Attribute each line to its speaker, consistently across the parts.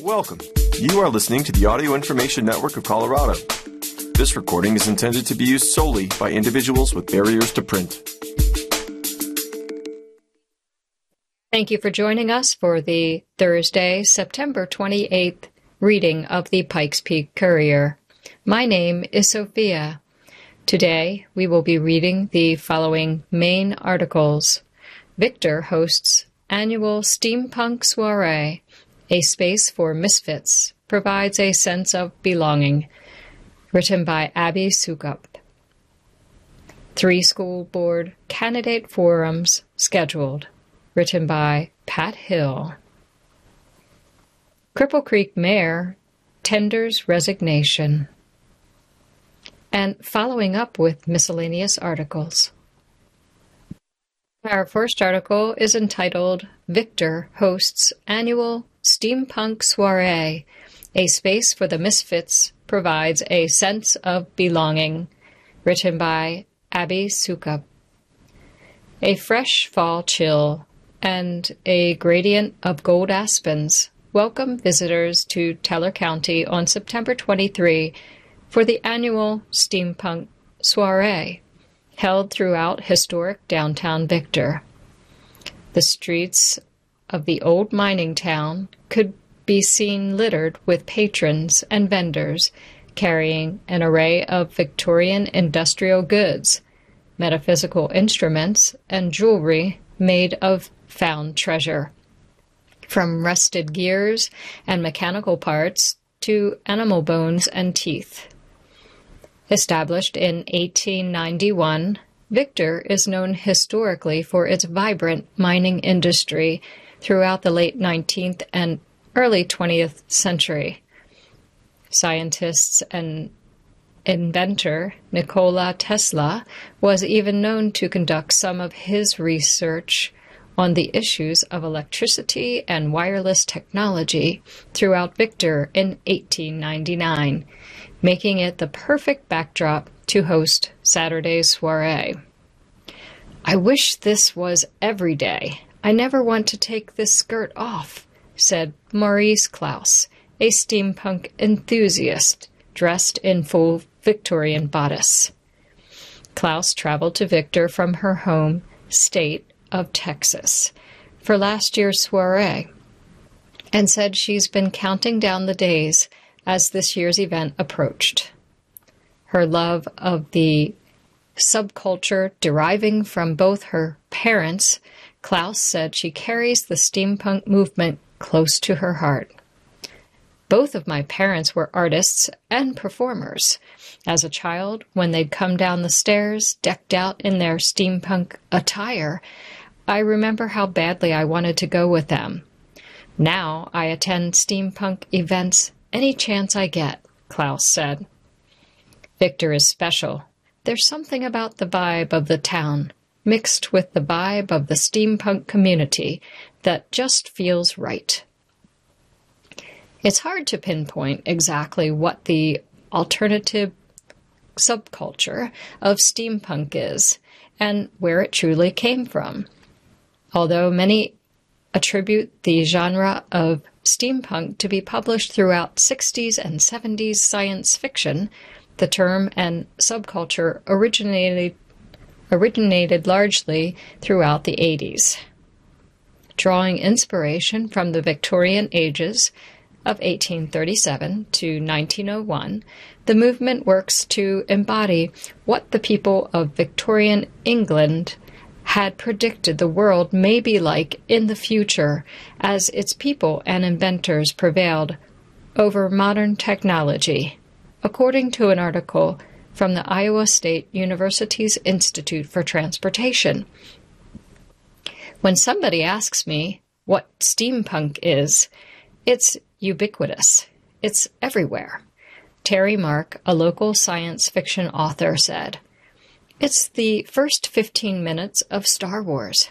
Speaker 1: Welcome. You are listening to the Audio Information Network of Colorado. This recording is intended to be used solely by individuals with barriers to print.
Speaker 2: Thank you for joining us for the Thursday, September 28th reading of the Pikes Peak Courier. My name is Sophia. Today we will be reading the following main articles. Victor hosts annual steampunk soiree, a space for misfits, provides a sense of belonging. Written by Abby Sukup. Three school board candidate forums scheduled. Written by Pat Hill. Cripple Creek Mayor tenders resignation. And following up with miscellaneous articles. Our first article is entitled Victor Hosts Annual Steampunk Soiree A Space for the Misfits Provides a Sense of Belonging, written by Abby Sukup. A fresh fall chill and a gradient of gold aspens welcome visitors to Teller County on September 23 for the annual Steampunk Soiree held throughout historic downtown Victor. The streets of the old mining town could be seen littered with patrons and vendors carrying an array of Victorian industrial goods, metaphysical instruments, and jewelry made of found treasure. From rusted gears and mechanical parts to animal bones and teeth. Established in 1891, Victor is known historically for its vibrant mining industry throughout the late 19th and early 20th century. Scientists and inventor Nikola Tesla was even known to conduct some of his research on the issues of electricity and wireless technology throughout Victor in 1899 making it the perfect backdrop to host Saturday's soiree. I wish this was every day. I never want to take this skirt off, said Maurice Klaus, a steampunk enthusiast dressed in full Victorian bodice. Klaus traveled to Victor from her home state of Texas for last year's soiree and said she's been counting down the days as this year's event approached. Her love of the subculture deriving from both her parents, Klaus said she carries the steampunk movement close to her heart. Both of my parents were artists and performers. As a child, when they'd come down the stairs decked out in their steampunk attire, I remember how badly I wanted to go with them. Now I attend steampunk events any chance I get, Klaus said. Victor is special. There's something about the vibe of the town, mixed with the vibe of the steampunk community, that just feels right. It's hard to pinpoint exactly what the alternative subculture of steampunk is and where it truly came from. Although many attribute the genre of steampunk to be published throughout 60s and 70s science fiction, the term and subculture originated originated largely throughout the 80s. Drawing inspiration from the Victorian ages of 1837 to 1901, the movement works to embody what the people of Victorian England had predicted the world may be like in the future as its people and inventors prevailed over modern technology, according to an article from the Iowa State University's Institute for Transportation. When somebody asks me what steampunk is, it's ubiquitous. It's everywhere. Terry Mark, a local science fiction author, said. It's the first 15 minutes of Star Wars.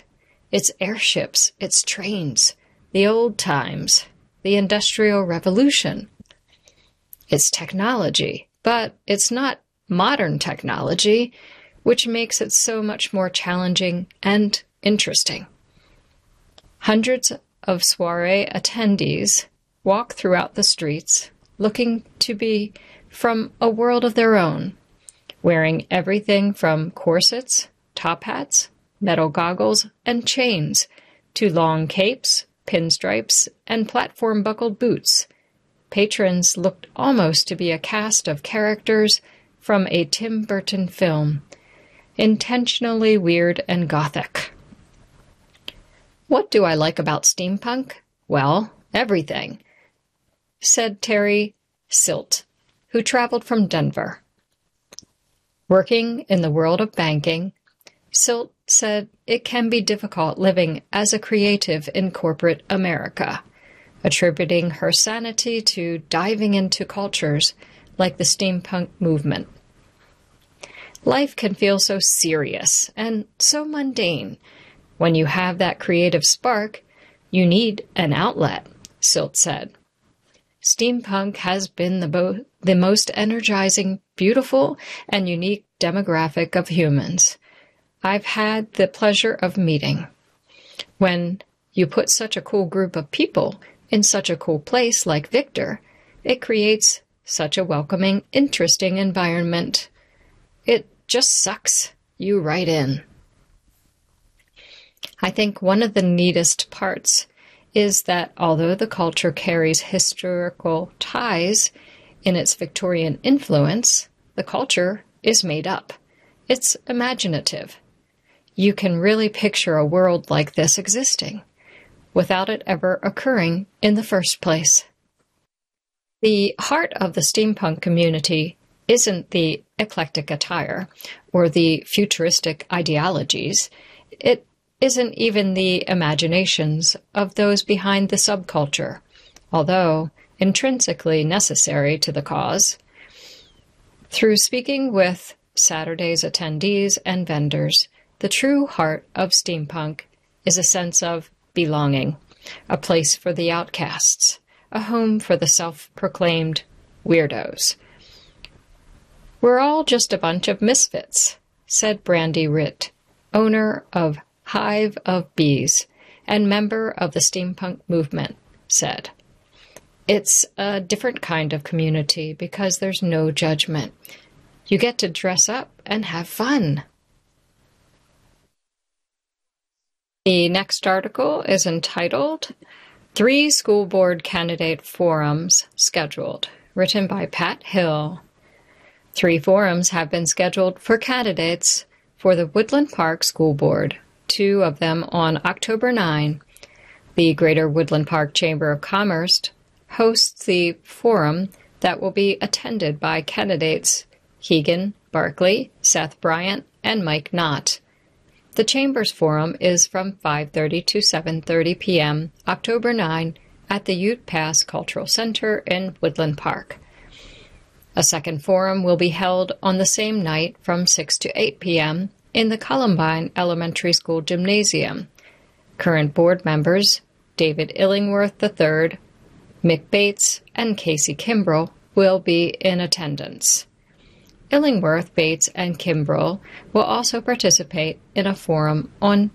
Speaker 2: It's airships, it's trains, the old times, the Industrial Revolution. It's technology, but it's not modern technology, which makes it so much more challenging and interesting. Hundreds of soiree attendees walk throughout the streets looking to be from a world of their own, wearing everything from corsets, top hats, metal goggles, and chains to long capes, pinstripes, and platform buckled boots. Patrons looked almost to be a cast of characters from a Tim Burton film, intentionally weird and gothic. What do I like about steampunk? Well, everything, said Terry Silt, who traveled from Denver. Working in the world of banking, Silt said it can be difficult living as a creative in corporate America, attributing her sanity to diving into cultures like the steampunk movement. Life can feel so serious and so mundane when you have that creative spark, you need an outlet, Silt said. Steampunk has been the, bo- the most energizing, beautiful, and unique demographic of humans I've had the pleasure of meeting. When you put such a cool group of people in such a cool place like Victor, it creates such a welcoming, interesting environment. It just sucks you right in. I think one of the neatest parts is that although the culture carries historical ties in its Victorian influence, the culture is made up. It's imaginative. You can really picture a world like this existing without it ever occurring in the first place. The heart of the steampunk community isn't the eclectic attire or the futuristic ideologies. It isn't even the imaginations of those behind the subculture, although intrinsically necessary to the cause. Through speaking with Saturday's attendees and vendors, the true heart of steampunk is a sense of belonging, a place for the outcasts, a home for the self proclaimed weirdos. We're all just a bunch of misfits, said Brandy Ritt, owner of Hive of Bees and member of the steampunk movement, said. It's a different kind of community because there's no judgment. You get to dress up and have fun. The next article is entitled Three School Board Candidate Forums Scheduled, written by Pat Hill. Three forums have been scheduled for candidates for the Woodland Park School Board two of them on October 9. The Greater Woodland Park Chamber of Commerce hosts the forum that will be attended by candidates Keegan Barkley, Seth Bryant, and Mike Knott. The Chambers Forum is from 5:30 to 7:30 p.m. October 9 at the Ute Pass Cultural Center in Woodland Park. A second forum will be held on the same night from 6 to 8 p.m in the Columbine Elementary School Gymnasium. Current board members David Illingworth III, Mick Bates, and Casey Kimbrell will be in attendance. Illingworth, Bates, and Kimbrell will also participate in a forum on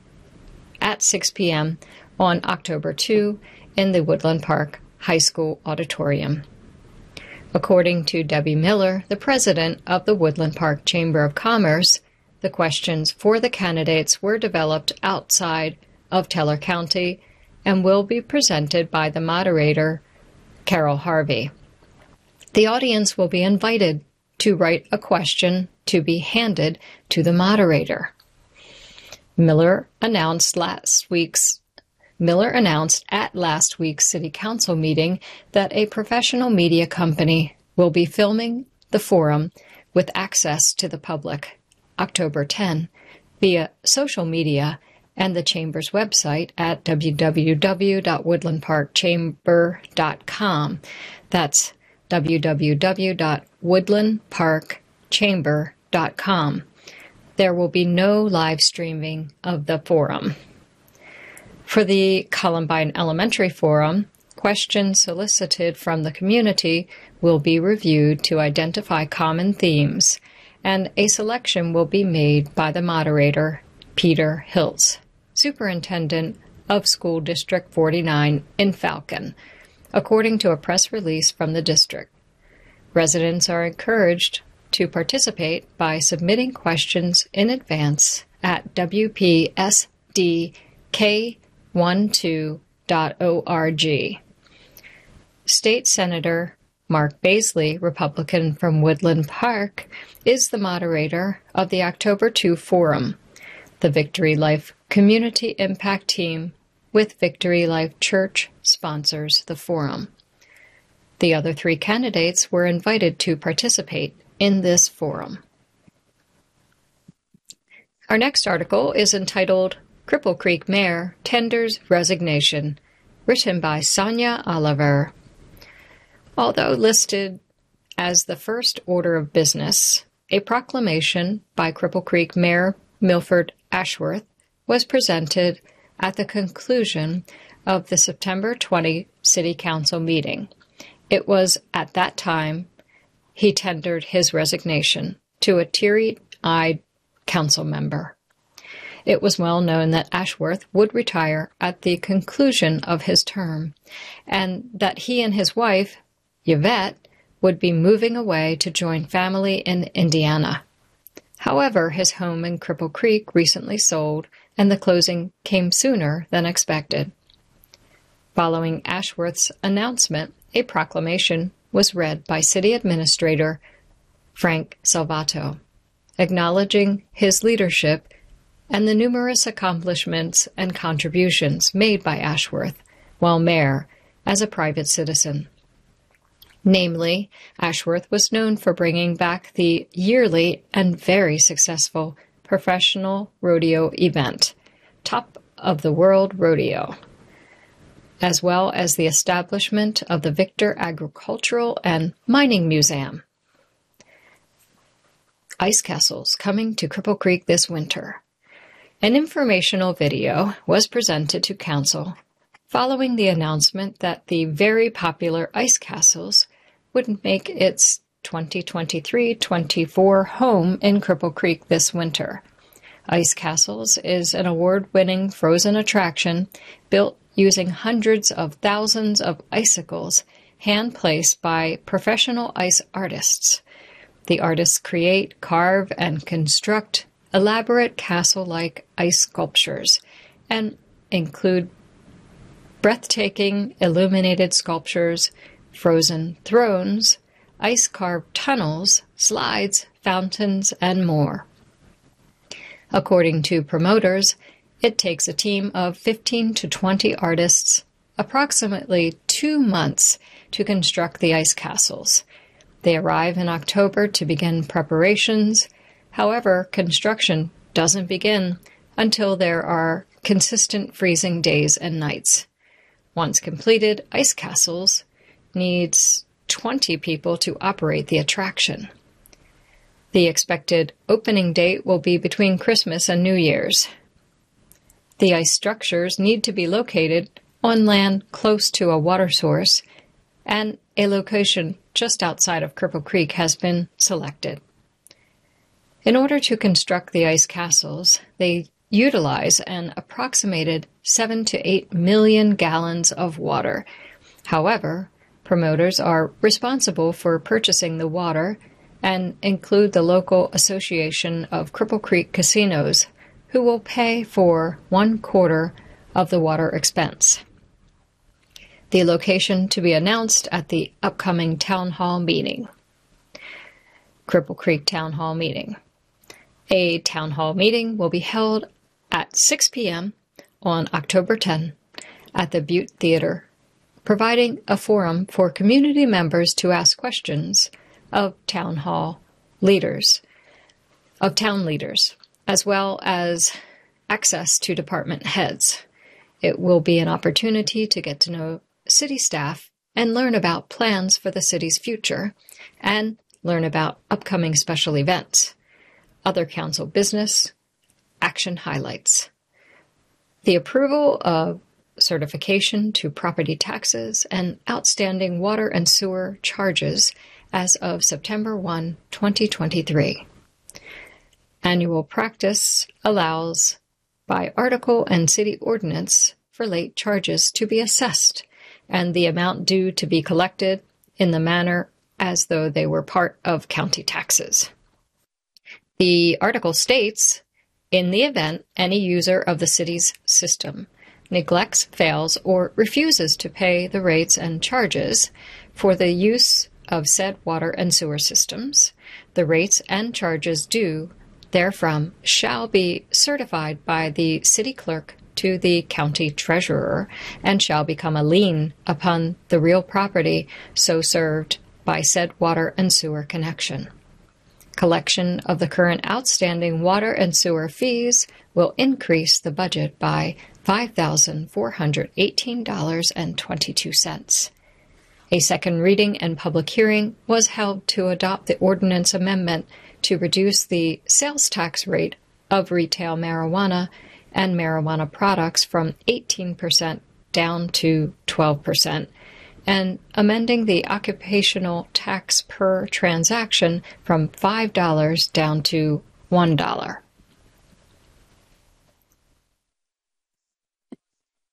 Speaker 2: at 6 p.m. on October 2 in the Woodland Park High School auditorium. According to Debbie Miller, the president of the Woodland Park Chamber of Commerce, the questions for the candidates were developed outside of Teller County and will be presented by the moderator, Carol Harvey. The audience will be invited to write a question to be handed to the moderator. Miller announced last week's Miller announced at last week's City Council meeting that a professional media company will be filming the forum with access to the public October 10 via social media and the Chamber's website at www.woodlandparkchamber.com. That's www.woodlandparkchamber.com. There will be no live streaming of the forum. For the Columbine Elementary Forum, questions solicited from the community will be reviewed to identify common themes and a selection will be made by the moderator, Peter Hilts, Superintendent of School District 49 in Falcon. according to a press release from the district. Residents are encouraged to participate by submitting questions in advance at WPSDK12.org. State Senator Mark Baisley, Republican from Woodland Park, is the moderator of the October 2 Forum. The Victory Life Community Impact Team with Victory Life Church sponsors the forum. The other three candidates were invited to participate in this forum. Our next article is entitled Cripple Creek Mayor Tenders Resignation, written by Sonia Oliver. Although listed as the first order of business, a proclamation by Cripple Creek Mayor Milford Ashworth was presented at the conclusion of the September 20 City Council meeting. It was at that time he tendered his resignation to a teary eyed council member. It was well known that Ashworth would retire at the conclusion of his term, and that he and his wife, Yvette, would be moving away to join family in Indiana. However, his home in Cripple Creek recently sold, and the closing came sooner than expected. Following Ashworth's announcement, a proclamation was read by City Administrator Frank Salvato, acknowledging his leadership and the numerous accomplishments and contributions made by Ashworth while mayor as a private citizen. Namely, Ashworth was known for bringing back the yearly and very successful professional rodeo event, Top of the World Rodeo, as well as the establishment of the Victor Agricultural and Mining Museum. Ice castles coming to Cripple Creek this winter. An informational video was presented to Council following the announcement that the very popular ice castles would make its 2023-24 home in Cripple Creek this winter. Ice Castles is an award-winning frozen attraction built using hundreds of thousands of icicles hand-placed by professional ice artists. The artists create, carve, and construct elaborate castle-like ice sculptures and include breathtaking illuminated sculptures frozen thrones, ice carved tunnels, slides, fountains, and more. According to promoters, it takes a team of 15 to 20 artists approximately two months to construct the ice castles. They arrive in October to begin preparations. However, construction doesn't begin until there are consistent freezing days and nights. Once completed, ice castles needs 20 people to operate the attraction. The expected opening date will be between Christmas and New Year's. The ice structures need to be located on land close to a water source, and a location just outside of Cripple Creek has been selected. In order to construct the ice castles, they utilize an approximated 7 to 8 million gallons of water. However, Promoters are responsible for purchasing the water and include the local Association of Cripple Creek Casinos, who will pay for one quarter of the water expense. The location to be announced at the upcoming Town Hall meeting. Cripple Creek Town Hall meeting. A Town Hall meeting will be held at 6 p.m. on October 10 at the Butte Theater providing a forum for community members to ask questions of town hall leaders, of town leaders, as well as access to department heads. It will be an opportunity to get to know city staff and learn about plans for the city's future and learn about upcoming special events, other council business, action highlights. The approval of certification to property taxes, and outstanding water and sewer charges as of September 1, 2023. Annual practice allows by article and city ordinance for late charges to be assessed and the amount due to be collected in the manner as though they were part of county taxes. The article states in the event any user of the city's system neglects, fails, or refuses to pay the rates and charges for the use of said water and sewer systems, the rates and charges due therefrom shall be certified by the city clerk to the county treasurer and shall become a lien upon the real property so served by said water and sewer connection. Collection of the current outstanding water and sewer fees will increase the budget by $5,418.22. A second reading and public hearing was held to adopt the ordinance amendment to reduce the sales tax rate of retail marijuana and marijuana products from 18% down to 12%, and amending the occupational tax per transaction from $5 down to $1.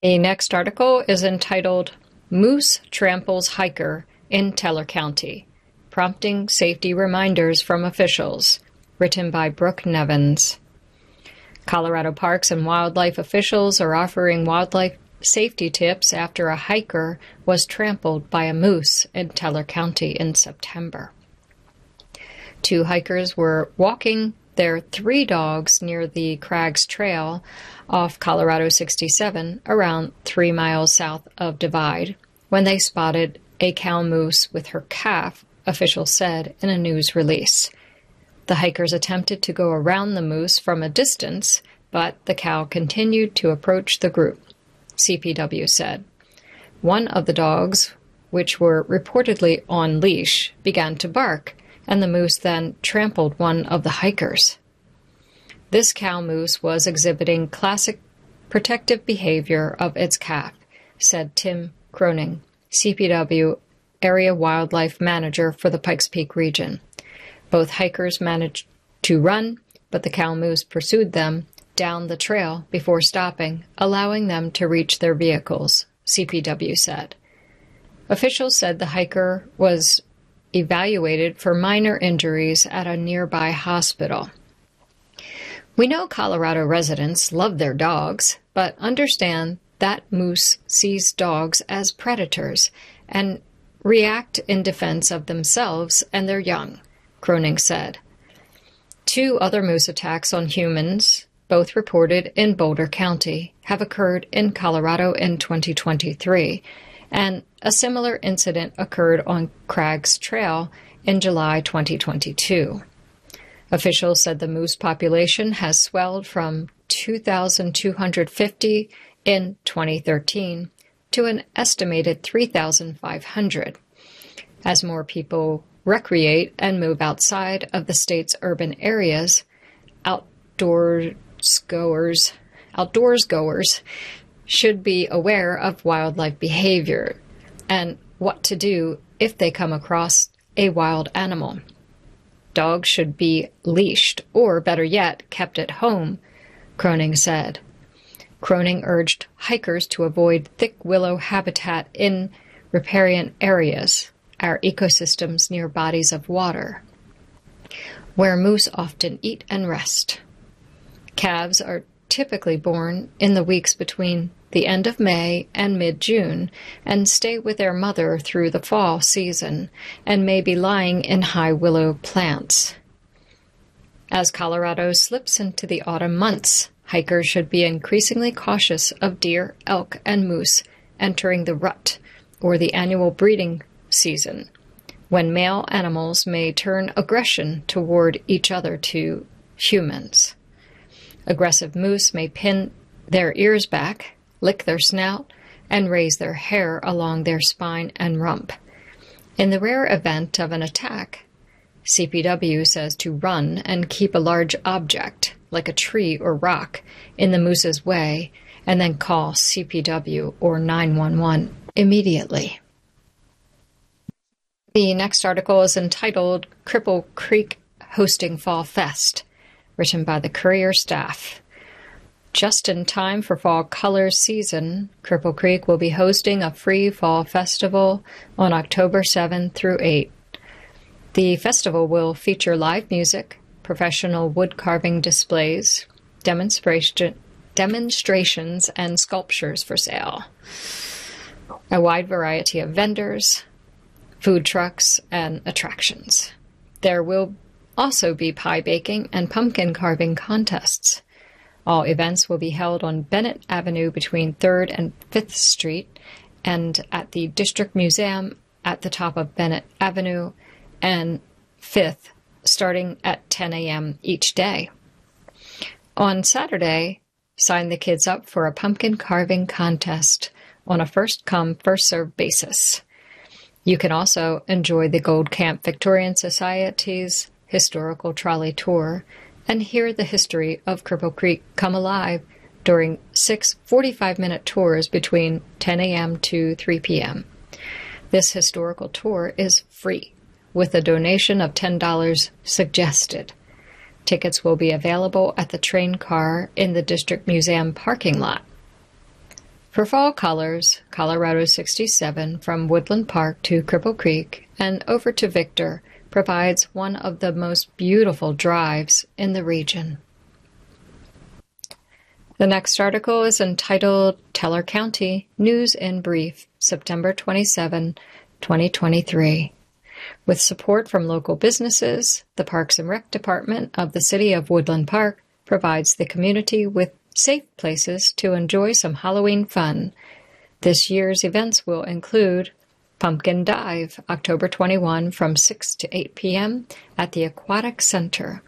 Speaker 2: The next article is entitled Moose Tramples Hiker in Teller County, prompting safety reminders from officials, written by Brooke Nevins. Colorado Parks and Wildlife officials are offering wildlife safety tips after a hiker was trampled by a moose in Teller County in September. Two hikers were walking their three dogs near the Crags Trail off Colorado 67, around three miles south of Divide, when they spotted a cow moose with her calf, officials said in a news release. The hikers attempted to go around the moose from a distance, but the cow continued to approach the group, CPW said. One of the dogs, which were reportedly on leash, began to bark, and the moose then trampled one of the hikers. This cow moose was exhibiting classic protective behavior of its calf, said Tim Kroening, CPW Area Wildlife Manager for the Pikes Peak region. Both hikers managed to run, but the cow moose pursued them down the trail before stopping, allowing them to reach their vehicles, CPW said. Officials said the hiker was evaluated for minor injuries at a nearby hospital. We know Colorado residents love their dogs, but understand that moose sees dogs as predators and react in defense of themselves and their young, Kroening said. Two other moose attacks on humans, both reported in Boulder County, have occurred in Colorado in 2023, and a similar incident occurred on Crags Trail in July 2022. Officials said the moose population has swelled from 2,250 in 2013 to an estimated 3,500 as more people recreate and move outside of the state's urban areas. Outdoors goers, outdoors goers should be aware of wildlife behavior and what to do if they come across a wild animal. Dogs should be leashed, or better yet, kept at home, Kroening said. Kroening urged hikers to avoid thick willow habitat in riparian areas, our ecosystems near bodies of water, where moose often eat and rest. Calves are typically born in the weeks between the end of May and mid June and stay with their mother through the fall season and may be lying in high willow plants. As Colorado slips into the autumn months, hikers should be increasingly cautious of deer, elk, and moose entering the rut or the annual breeding season, when male animals may turn aggression toward each other to humans. Aggressive moose may pin their ears back, lick their snout, and raise their hair along their spine and rump. In the rare event of an attack, CPW says to run and keep a large object, like a tree or rock, in the moose's way, and then call CPW or 911 immediately. The next article is entitled Cripple Creek Hosting Fall Fest, written by the Courier staff. Just in time for fall colors season, Cripple Creek will be hosting a free fall festival on October 7 through 8. The festival will feature live music, professional wood carving displays, demonstration, demonstrations, and sculptures for sale. A wide variety of vendors, food trucks, and attractions. There will also be pie baking and pumpkin carving contests. All events will be held on Bennett Avenue between 3rd and 5th Street and at the District Museum at the top of Bennett Avenue and 5th starting at 10 a.m. each day. On Saturday, sign the kids up for a pumpkin carving contest on a first come, first served basis. You can also enjoy the Gold Camp Victorian Society's historical trolley tour and hear the history of Cripple Creek come alive during six 45 minute tours between 10 a.m. to 3 p.m. This historical tour is free, with a donation of $10 suggested. Tickets will be available at the train car in the District Museum parking lot. For fall colors, Colorado 67 from Woodland Park to Cripple Creek and over to Victor provides one of the most beautiful drives in the region. The next article is entitled Teller County News in Brief, September 27, 2023. With support from local businesses, the Parks and Rec Department of the City of Woodland Park provides the community with safe places to enjoy some Halloween fun. This year's events will include Pumpkin Dive, October 21 from 6 to 8 p.m. at the Aquatic Center.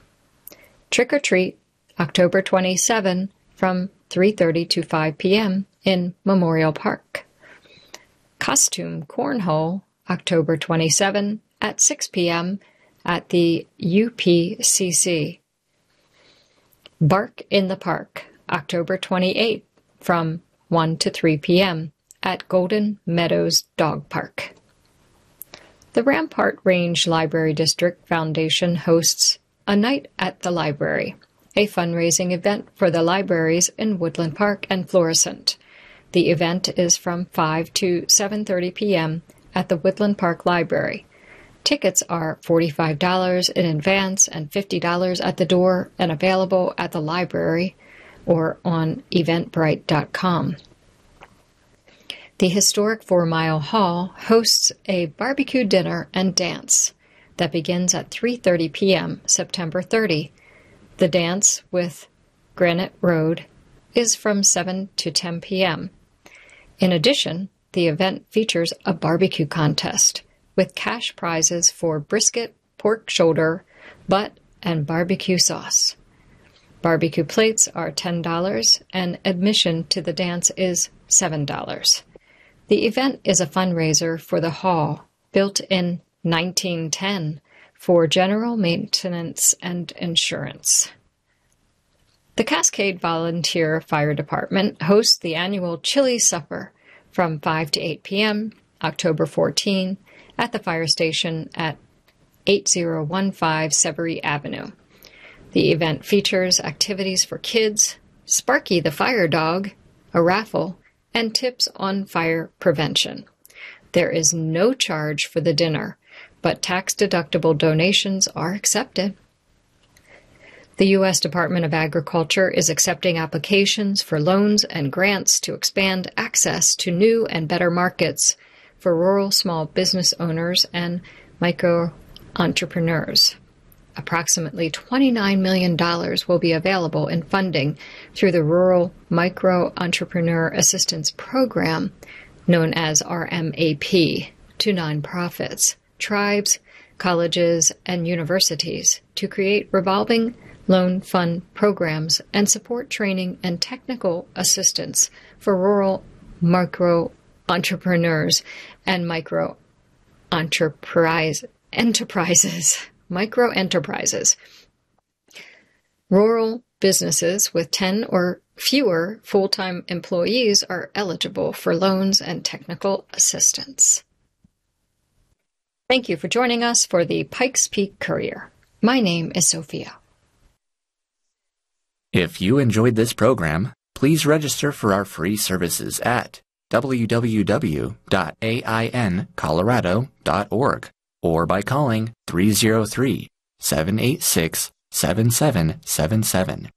Speaker 2: Trick or Treat, October 27 from 3:30 to 5 p.m. in Memorial Park. Costume Cornhole, October 27 at 6 p.m. at the UPCC. Bark in the Park, October 28 from 1 to 3 p.m. at Golden Meadows Dog Park. The Rampart Range Library District Foundation hosts a night at the library, a fundraising event for the libraries in Woodland Park and Florissant. The event is from 5 to 7:30 p.m. at the Woodland Park Library. Tickets are $45 in advance and $50 at the door and available at the library or on eventbrite.com. The historic Four Mile Hall hosts a barbecue dinner and dance that begins at 3:30 p.m. September 30. The dance with Granite Road is from 7 to 10 p.m. In addition, the event features a barbecue contest with cash prizes for brisket, pork shoulder, butt, and barbecue sauce. Barbecue plates are $10 and admission to the dance is $7. The event is a fundraiser for the hall, built in 1910, for general maintenance and insurance. The Cascade Volunteer Fire Department hosts the annual Chili Supper from 5 to 8 p.m. October 14 at the fire station at 8015 Severy Avenue. The event features activities for kids, Sparky the fire dog, a raffle, and tips on fire prevention. There is no charge for the dinner, but tax deductible donations are accepted. The U.S. Department of Agriculture is accepting applications for loans and grants to expand access to new and better markets for rural small business owners and micro entrepreneurs. Approximately $29 million will be available in funding through the Rural Micro Entrepreneur Assistance Program, known as RMAP, to nonprofits, tribes, colleges, and universities to create revolving loan fund programs and support training and technical assistance for rural micro entrepreneurs and micro enterprise enterprises micro enterprises. Rural businesses with 10 or fewer full time employees are eligible for loans and technical assistance. Thank you for joining us for the Pikes Peak Courier. My name is Sophia.
Speaker 3: If you enjoyed this program, Please register for our free services at www.aincolorado.org or by calling 303 786 7777.